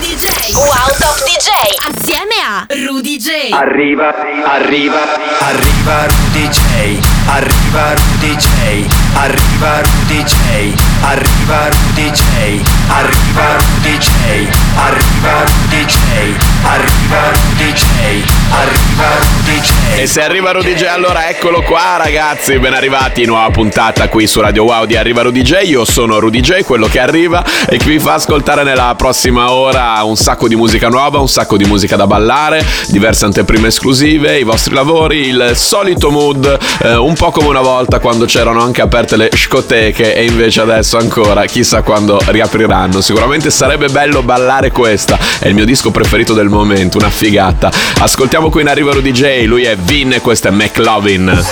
DJ. Wow Top DJ. Assieme Rudy J. Arriva, arriva, arriva Rudy J. Arriva Rudy J. Arriva Rudy J. Arriva Rudy J. Arriva Rudy J. Arriva Rudy J. Arriva Rudy J. Arriva Rudy J. E se arriva Rudy J allora eccolo qua ragazzi, ben arrivati, nuova puntata qui su Radio Wow di Arriva Rudy J, io sono Rudy J, quello che arriva e che vi fa ascoltare nella prossima ora un sacco di musica nuova, un sacco di musica da ballare, diverse anteprime esclusive, i vostri lavori, il solito mood, eh, un po' come una volta quando c'erano anche aperte le scoteche e invece adesso ancora chissà quando riapriranno. Sicuramente sarebbe bello ballare questa, è il mio disco preferito del momento, una figata. Ascoltiamo qui in Arriva Rudy J, lui è Vin e questo è McLovin.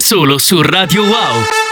Solo su Radio Wow.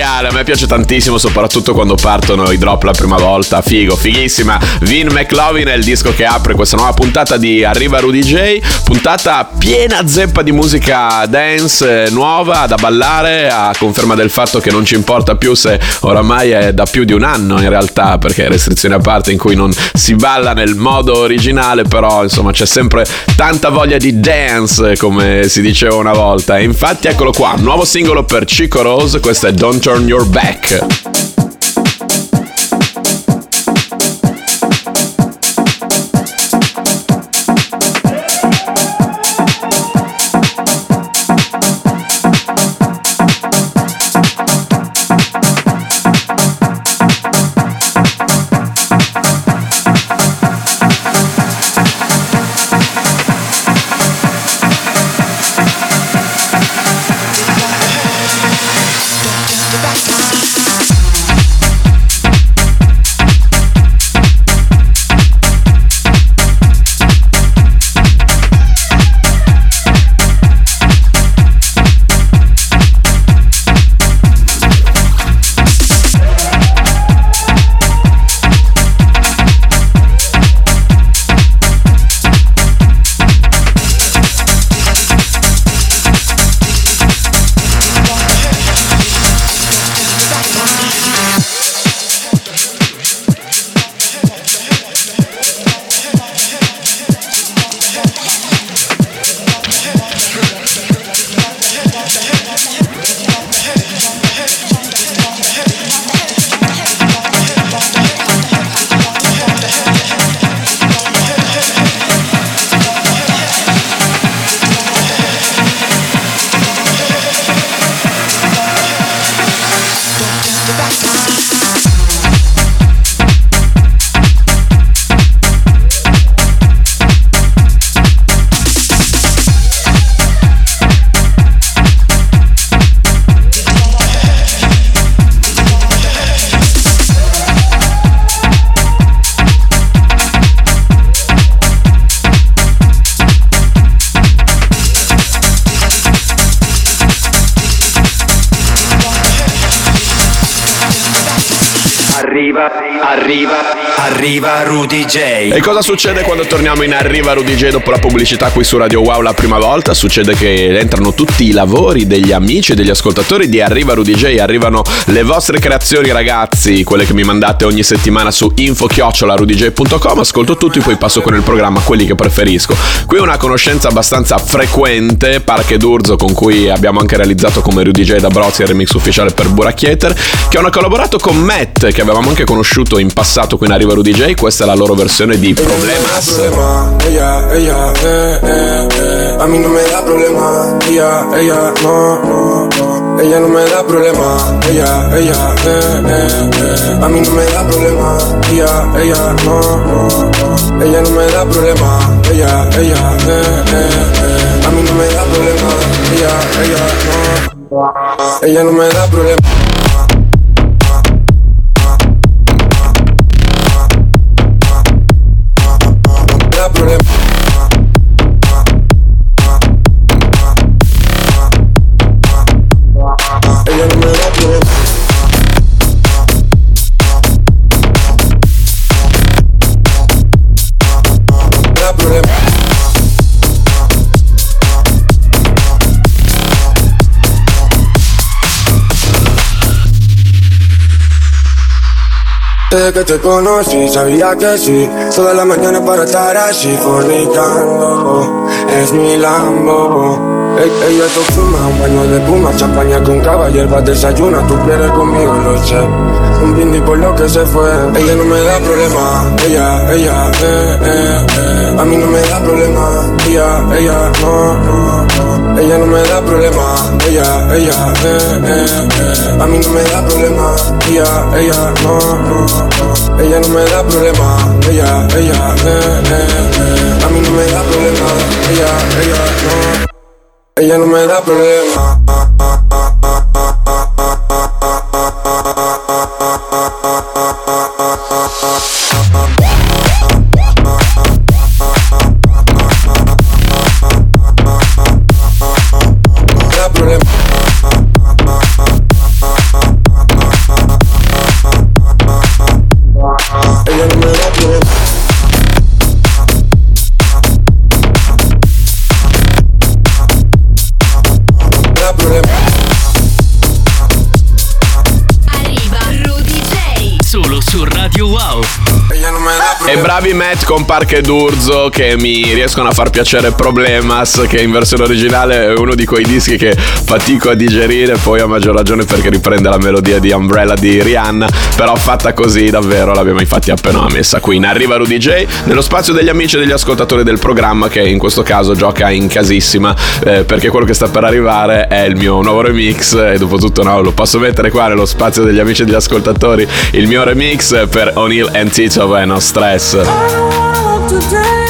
Micidiale, a me piace tantissimo, soprattutto quando partono i drop la prima volta. Figo, fighissima. Vin McLovin è il disco che apre questa nuova puntata di Arriva Rudy J. Puntata piena zeppa di musica dance eh, nuova da ballare, a conferma del fatto che non ci importa più se oramai è da più di un anno in realtà, perché restrizioni a parte in cui non si balla nel modo originale, però insomma c'è sempre tanta voglia di dance, come si diceva una volta. E infatti eccolo qua, nuovo singolo per Chico Rose, questo è Don't Turn Your Back. Arriva Rudy J. E cosa succede quando torniamo in Arriva Rudy J dopo la pubblicità qui su Radio Wow la prima volta? Succede che entrano tutti i lavori degli amici e degli ascoltatori di Arriva Rudy J, arrivano le vostre creazioni ragazzi, quelle che mi mandate ogni settimana su info-rudj.com, ascolto tutti, poi passo con il programma quelli che preferisco. Qui una conoscenza abbastanza frequente, Parche d'Urzo con cui abbiamo anche realizzato come Rudy J da Brozzi il remix ufficiale per Buracchieter, che hanno collaborato con Matt, che avevamo anche conosciuto in passato qui in Arriva Rudy J, questa è la loro versione di Problemas. Ella, ella, eh, eh, eh. A mí no me da problema. Ella, ella, no, no, no. Ella no me da problema. Ella, ella, eh, eh, eh. A mí no me da problema. Ella, ella, no, no, no. Ella no me da problema. Ella, ella, eh, eh, eh. A mí no me da problema. Ella, ella, no. Ella no me da problema. Desde que te conocí sabía que sí. Toda la mañana para estar así fornicando. Es mi Lambo Ella te fuma un baño de puma Champaña con cava, desayuna Tú quieres conmigo, sé Un brindis por lo que se fue Ella no me da problema Ella, ella, eh, eh, eh. A mí no me da problema Ella, ella, no, no, no. Ella no me da problema Ella, ella, eh, eh, eh. A mí no me da problema Ella, ella, no, no, no. Ella no me da problema Ella, ella, eh, eh, eh. A mí no me da problema Ella, ella, no ella no me da problema. Bravi Matt con Parche d'Urzo che mi riescono a far piacere Problemas, che in versione originale è uno di quei dischi che fatico a digerire, poi a maggior ragione perché riprende la melodia di Umbrella di Rihanna, però fatta così davvero l'abbiamo infatti appena messa qui in Arriva Rudy J, nello spazio degli amici e degli ascoltatori del programma che in questo caso gioca in casissima, eh, perché quello che sta per arrivare è il mio nuovo remix e dopo tutto no, lo posso mettere qua nello spazio degli amici e degli ascoltatori, il mio remix per O'Neill and Tito e No Stress. I walk today,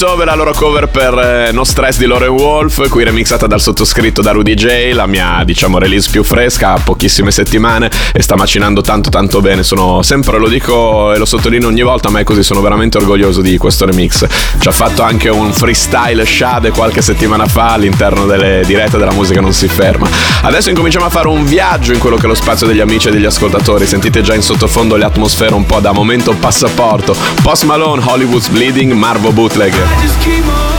Per la loro cover per eh, No Stress di Lore Wolf, qui remixata dal sottoscritto da Rudy J, la mia diciamo release più fresca, ha pochissime settimane e sta macinando tanto tanto bene, sono sempre, lo dico e lo sottolineo ogni volta, ma è così, sono veramente orgoglioso di questo remix. Ci ha fatto anche un freestyle Shade qualche settimana fa all'interno delle dirette della musica non si ferma. Adesso incominciamo a fare un viaggio in quello che è lo spazio degli amici e degli ascoltatori, sentite già in sottofondo le atmosfere un po' da momento passaporto. Post Malone, Hollywood's Bleeding, Marvo Bootleg. I just keep on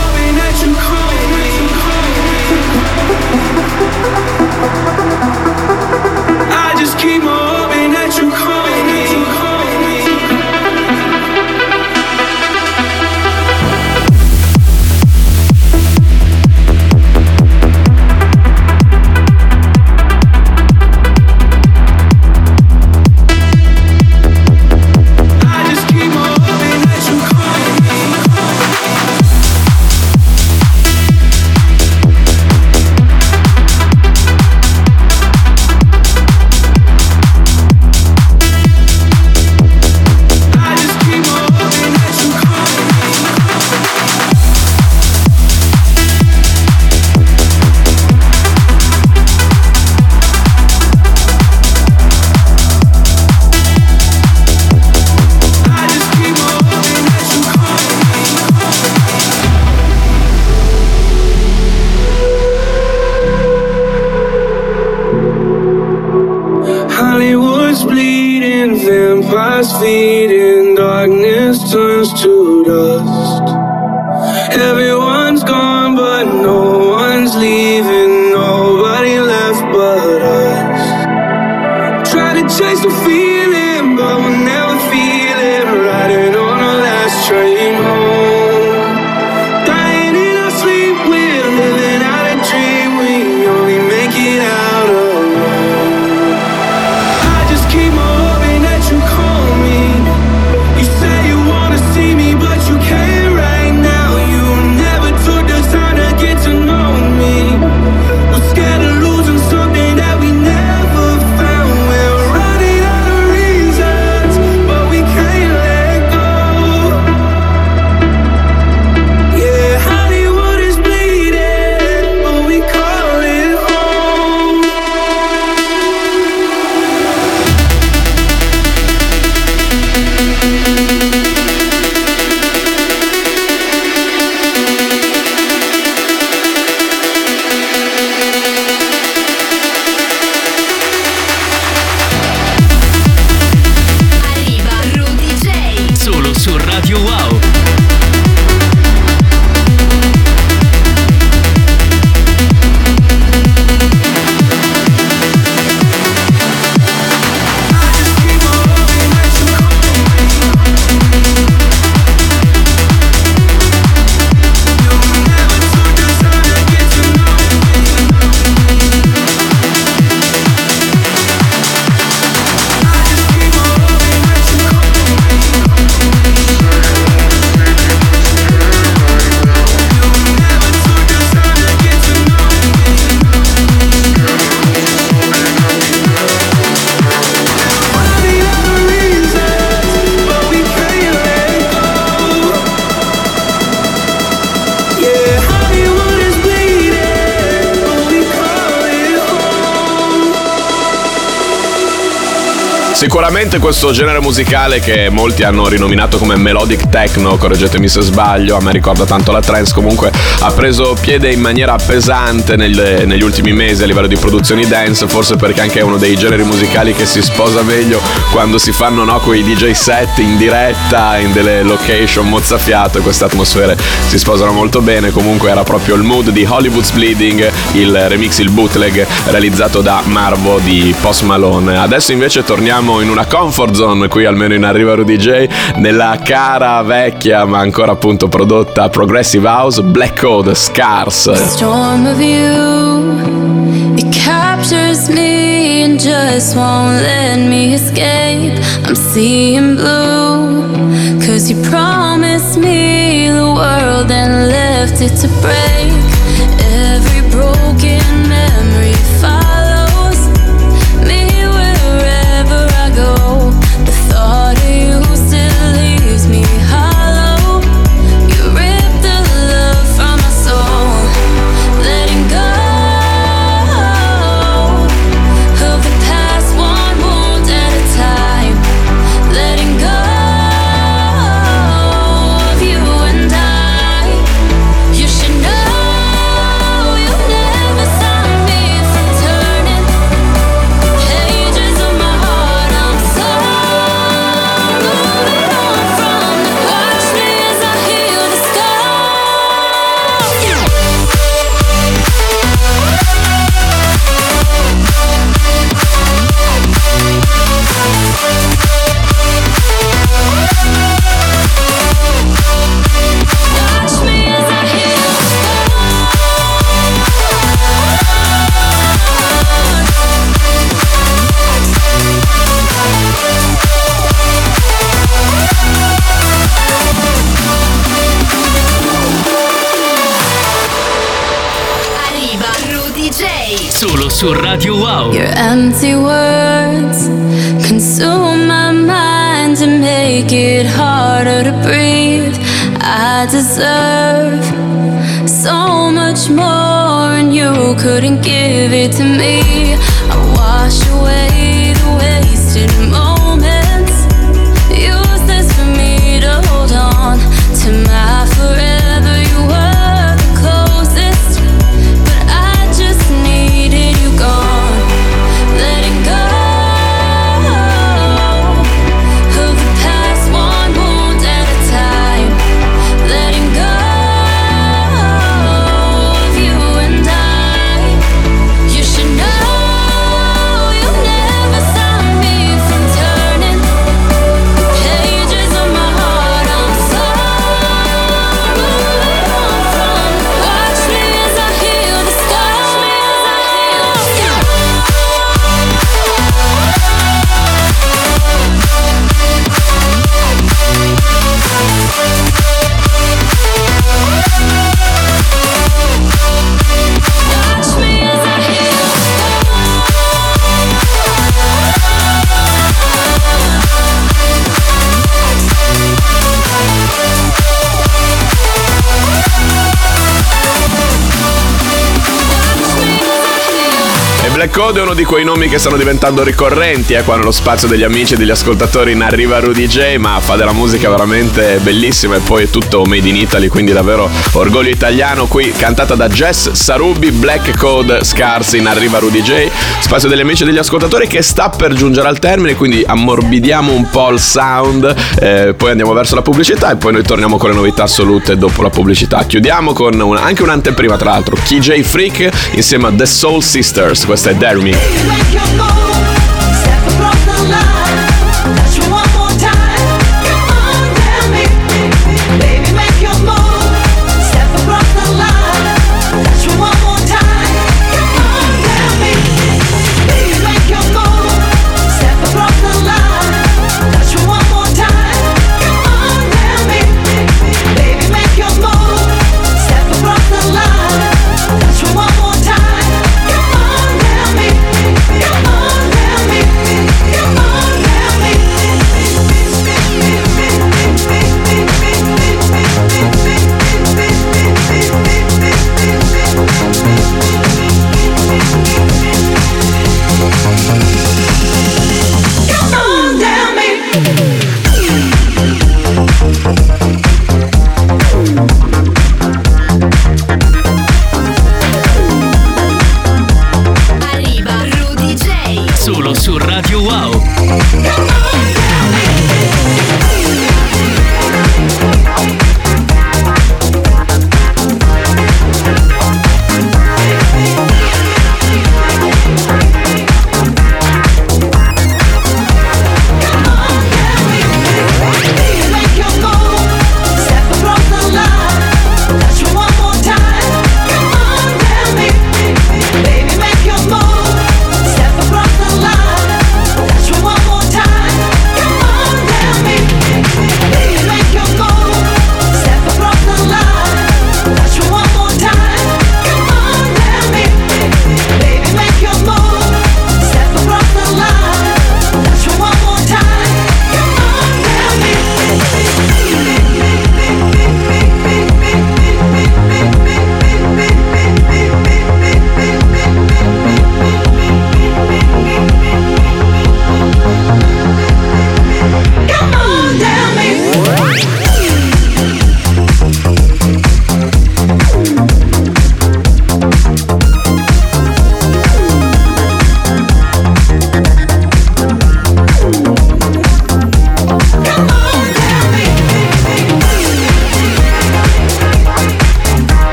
chase the feeling, but we'll never feel Sicuramente questo genere musicale che molti hanno rinominato come melodic techno, correggetemi se sbaglio, a me ricorda tanto la trance, comunque ha preso piede in maniera pesante nel- negli ultimi mesi a livello di produzioni dance, forse perché anche è uno dei generi musicali che si sposa meglio quando si fanno no, quei DJ set in diretta, in delle location mozzafiato queste atmosfere si sposano molto bene, comunque era proprio il mood di Hollywood's Bleeding, il remix, il bootleg realizzato da Marvo di Post Malone. Adesso invece torniamo in una comfort zone qui almeno in Arriva Rudy J nella cara vecchia ma ancora appunto prodotta Progressive House Black Code Scars. storm of you it captures me and just won't let me escape i'm seeing blue cause you promised me the world and left it to break Code è uno di quei nomi che stanno diventando ricorrenti eh, qua nello spazio degli amici e degli ascoltatori. In Arriva Rudy J, ma fa della musica veramente bellissima e poi è tutto made in Italy, quindi davvero orgoglio italiano. Qui, cantata da Jess Sarubi, Black Code Scars in Arriva Rudy J, spazio degli amici e degli ascoltatori che sta per giungere al termine, quindi ammorbidiamo un po' il sound, eh, poi andiamo verso la pubblicità e poi noi torniamo con le novità assolute dopo la pubblicità. Chiudiamo con un- anche un'anteprima tra l'altro, KJ Freak insieme a The Soul Sisters, questa è Dare Me.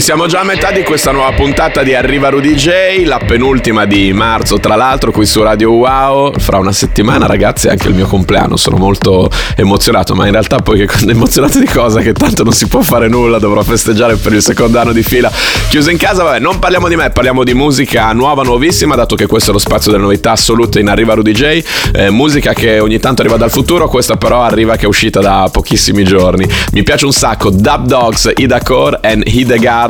Siamo già a metà di questa nuova puntata di Arriva Rudy J, la penultima di marzo, tra l'altro, qui su Radio Wow. Fra una settimana, ragazzi, è anche il mio compleanno. Sono molto emozionato, ma in realtà poi che quando emozionato di cosa che tanto non si può fare nulla, dovrò festeggiare per il secondo anno di fila. Chiuso in casa, vabbè, non parliamo di me, parliamo di musica nuova, nuovissima, dato che questo è lo spazio delle novità assolute in Arriva Rudy J, eh, musica che ogni tanto arriva dal futuro, questa però arriva che è uscita da pochissimi giorni. Mi piace un sacco Dub Dogs, Ida Core and Hidegard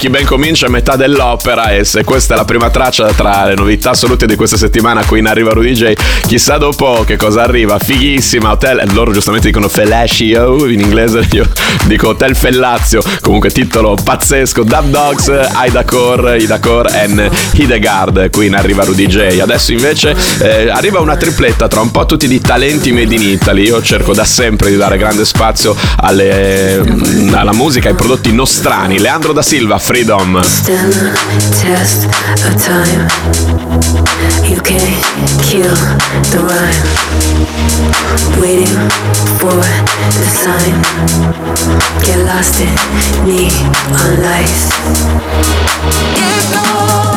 chi ben comincia è metà dell'opera e se questa è la prima traccia tra le novità assolute di questa settimana qui in Arriva Rudy J, chissà dopo che cosa arriva. Fighissima, Hotel, loro giustamente dicono Fellatio uh, in inglese, io dico Hotel Fellazio, comunque titolo pazzesco, Dub Dogs, Aidacor, Idacor e Hidegard qui in Arriva Rudy J. Adesso invece eh, arriva una tripletta tra un po' tutti di talenti made in Italy, io cerco da sempre di dare grande spazio alle, alla musica, ai prodotti nostrani. Leandro da Silva, Freedom. Stand test of time. You can't kill the rhyme. Waiting for the sign. Get lost in neon lights. Get lost.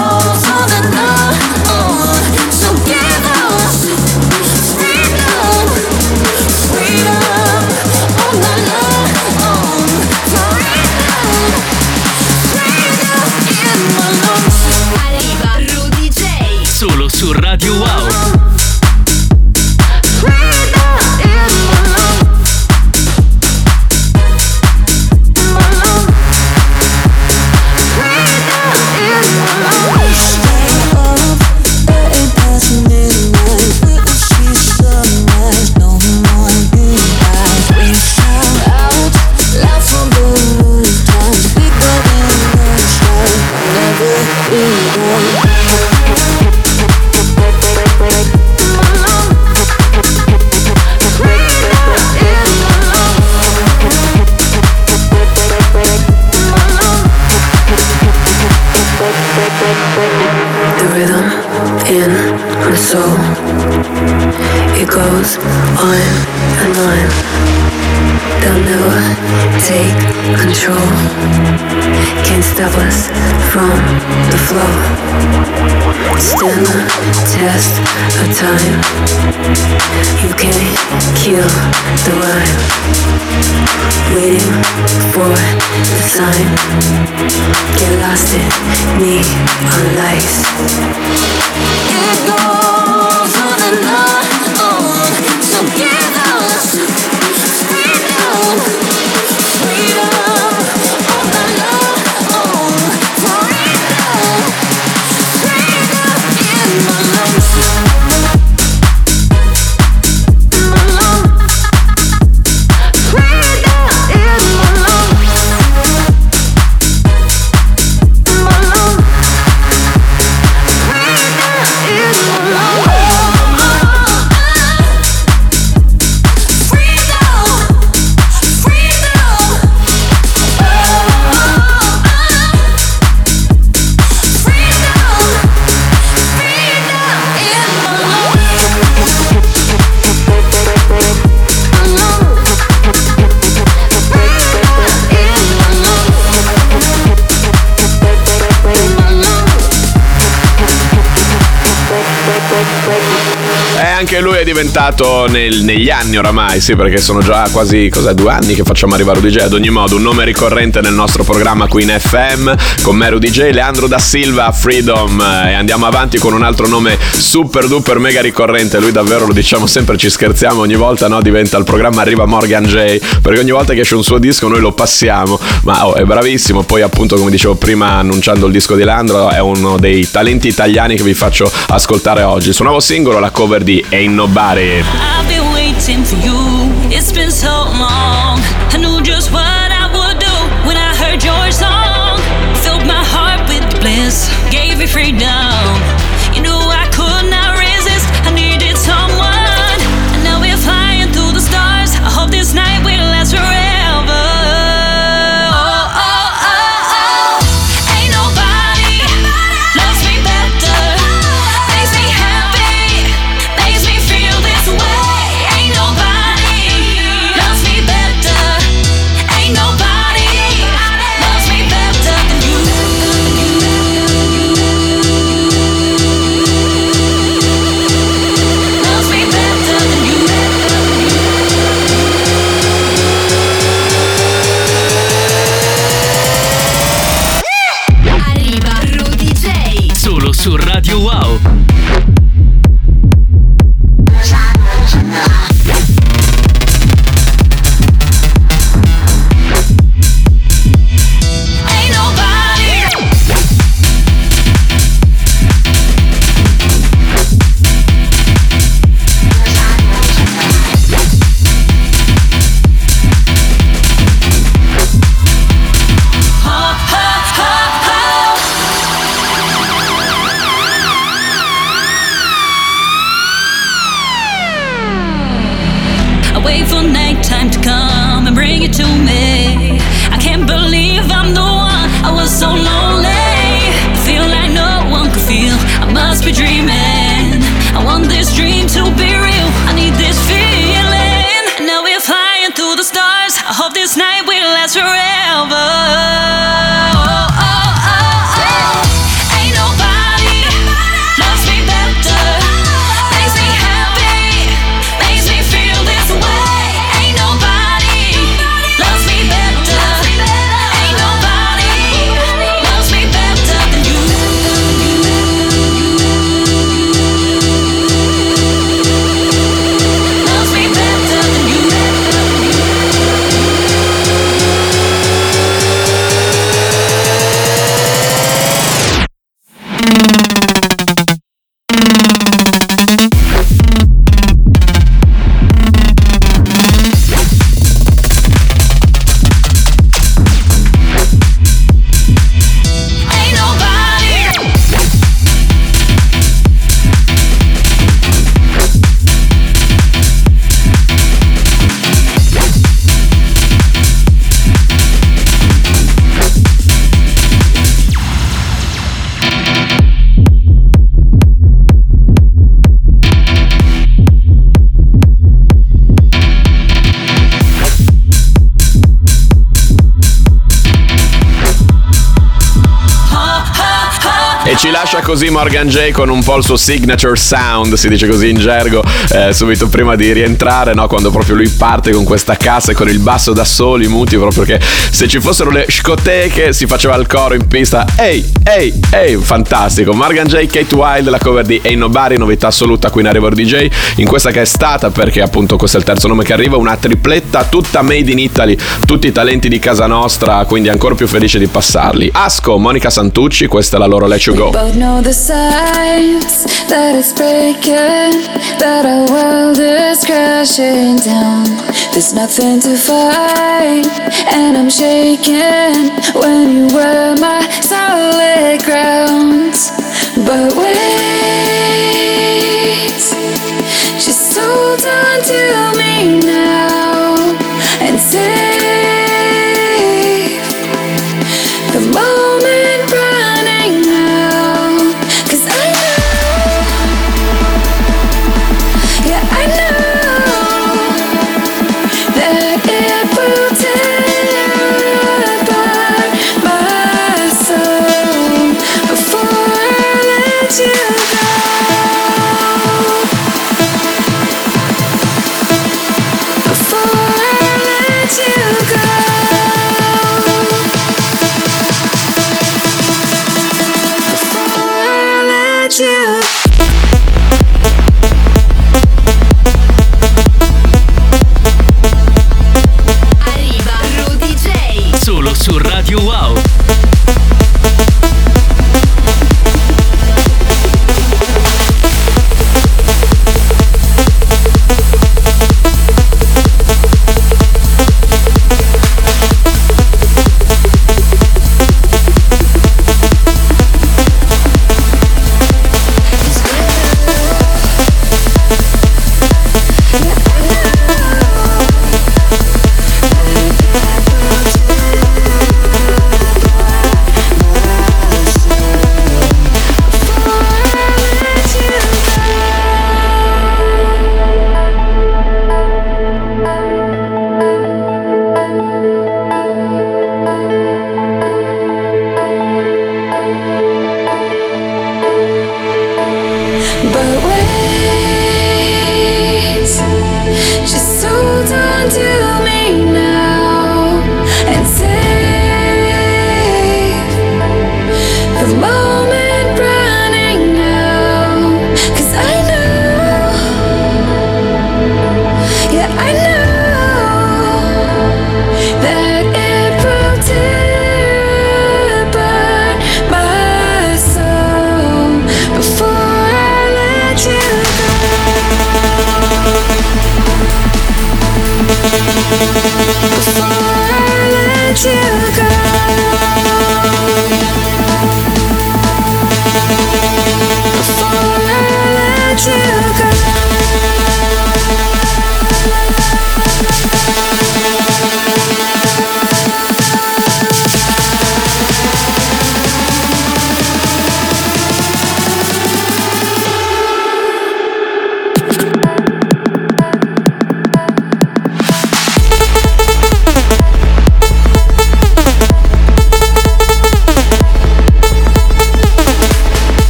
inventato nel, negli anni oramai, sì, perché sono già quasi cosa, due anni che facciamo arrivare UDJ. Ad ogni modo, un nome ricorrente nel nostro programma qui in FM con Mero DJ, Leandro da Silva, Freedom. Eh, e andiamo avanti con un altro nome super duper mega ricorrente. Lui davvero lo diciamo sempre, ci scherziamo ogni volta, no? Diventa il programma Arriva Morgan J. Perché ogni volta che esce un suo disco noi lo passiamo. Ma oh, è bravissimo. Poi, appunto, come dicevo prima, annunciando il disco di Leandro, è uno dei talenti italiani che vi faccio ascoltare oggi. Suo nuovo singolo, la cover di Ain't Nobody. I've been waiting for you. It's been so long. E ci lascia così Morgan J con un po' il suo signature sound, si dice così in gergo, eh, subito prima di rientrare, no? quando proprio lui parte con questa cassa e con il basso da soli, muti, proprio che se ci fossero le scoteche si faceva il coro in pista. Ehi, ehi, ehi, fantastico. Morgan J, Kate Wild, la cover di Ain't Nobody, novità assoluta qui in Arrivo DJ, in questa che è stata, perché appunto questo è il terzo nome che arriva, una tripletta tutta made in Italy, tutti i talenti di casa nostra, quindi ancora più felice di passarli. Asco, Monica Santucci, questa è la loro Let Go. both know the signs that it's breaking, that our world is crashing down. There's nothing to fight, and I'm shaking when you were my solid ground. But wait, just hold on to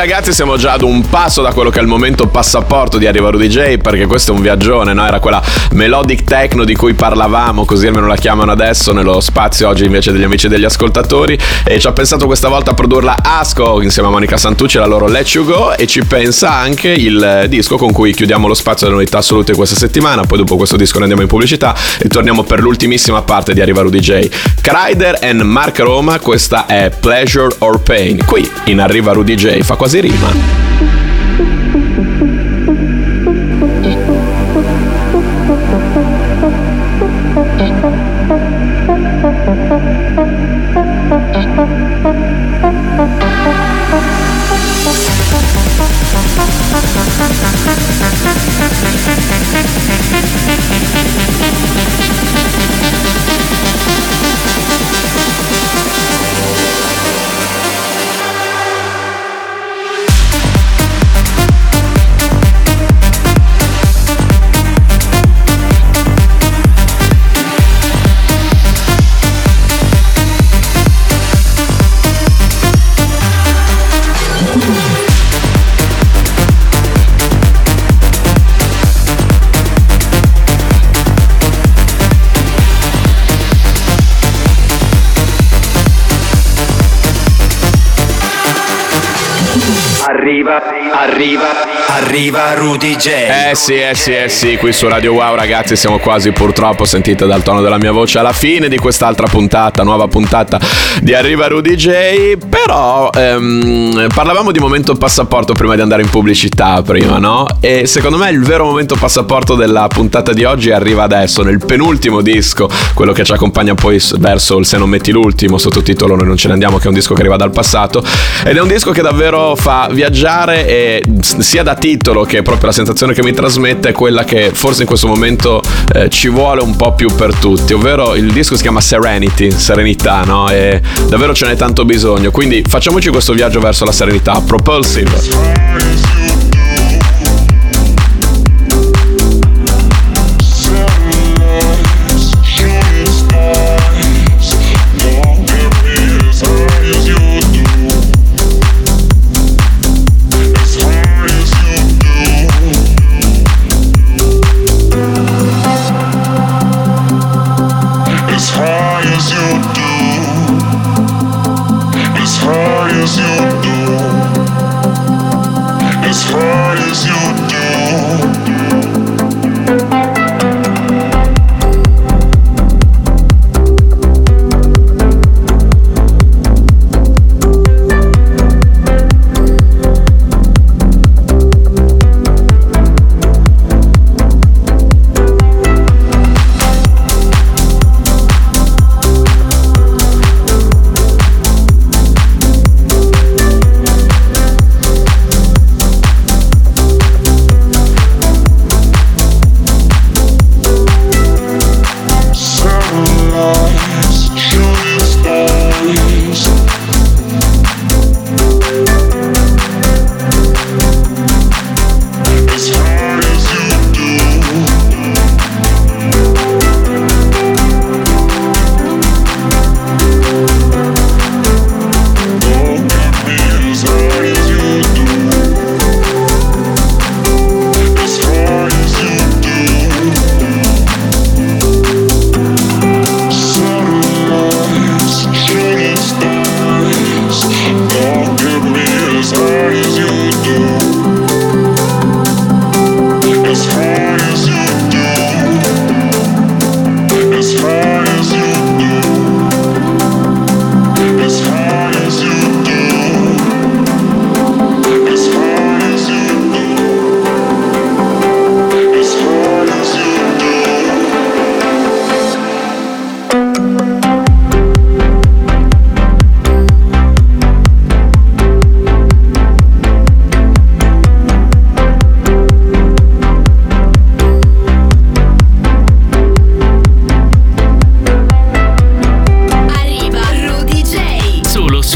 ragazzi siamo già ad un passo da quello che è il momento passaporto di Arriva Rudy J perché questo è un viaggione, no? Era quella melodic techno di cui parlavamo, così almeno la chiamano adesso nello spazio oggi invece degli amici e degli ascoltatori e ci ha pensato questa volta a produrla Asco insieme a Monica Santucci la loro Let You Go e ci pensa anche il disco con cui chiudiamo lo spazio delle novità assolute questa settimana, poi dopo questo disco ne andiamo in pubblicità e torniamo per l'ultimissima parte di Arriva Rudy J. Kryder and Mark Roma, questa è Pleasure or Pain. Qui in Arriva Rudy J fa quasi Alzerima. Arriva Rudy J. Eh sì, eh sì, eh sì, qui su Radio Wow ragazzi siamo quasi purtroppo, sentite dal tono della mia voce, alla fine di quest'altra puntata, nuova puntata di Arriva Rudy J, però ehm, parlavamo di momento passaporto prima di andare in pubblicità prima, no? E secondo me il vero momento passaporto della puntata di oggi arriva adesso, nel penultimo disco, quello che ci accompagna poi verso il Se non metti l'ultimo, sottotitolo Noi non ce ne andiamo, che è un disco che arriva dal passato, ed è un disco che davvero fa viaggiare e sia da titolo che proprio la sensazione che mi trasmette è quella che forse in questo momento eh, ci vuole un po' più per tutti, ovvero il disco si chiama Serenity, serenità, no? E davvero ce n'è tanto bisogno, quindi facciamoci questo viaggio verso la serenità, Propulsive.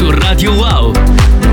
Su Radio Wow.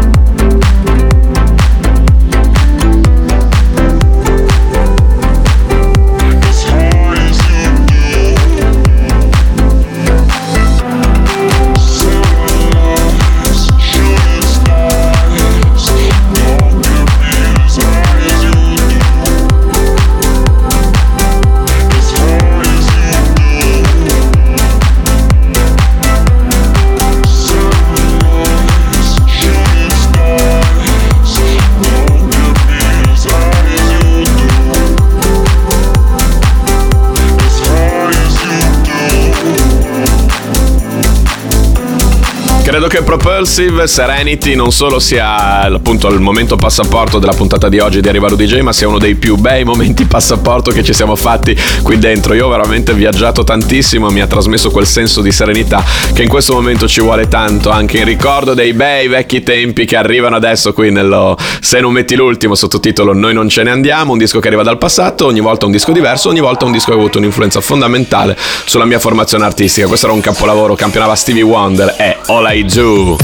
Credo che Propulsive Serenity non solo sia appunto il momento passaporto della puntata di oggi di Arriva Rudy J, ma sia uno dei più bei momenti passaporto che ci siamo fatti qui dentro. Io ho veramente viaggiato tantissimo, mi ha trasmesso quel senso di serenità che in questo momento ci vuole tanto, anche in ricordo dei bei vecchi tempi che arrivano adesso qui nello Se non metti l'ultimo sottotitolo Noi non ce ne andiamo, un disco che arriva dal passato, ogni volta un disco diverso, ogni volta un disco che ha avuto un'influenza fondamentale sulla mia formazione artistica. Questo era un capolavoro, campionava Stevie Wonder e All I do.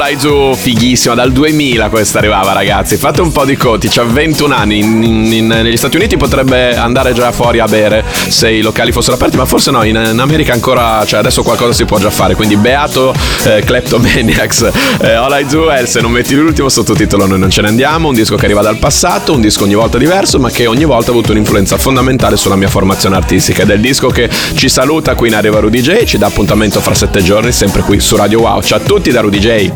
Kleptomaniacs, Olaizu, fighissima, dal 2000 questa arrivava ragazzi, fate un po' di conti, c'ha 21 anni, in- in- negli Stati Uniti potrebbe andare già fuori a bere se i locali fossero aperti, ma forse no, in, in America ancora, cioè adesso qualcosa si può già fare, quindi beato eh, Kleptomaniacs, eh, Olaizu, e se non metti l'ultimo sottotitolo noi non ce ne andiamo, un disco che arriva dal passato, un disco ogni volta diverso, ma che ogni volta ha avuto un'influenza fondamentale sulla mia formazione artistica ed è il disco che ci saluta qui in Arriva Rudy J, ci dà appuntamento fra sette giorni, sempre qui su Radio Wow. Ciao a tutti da Rudy J.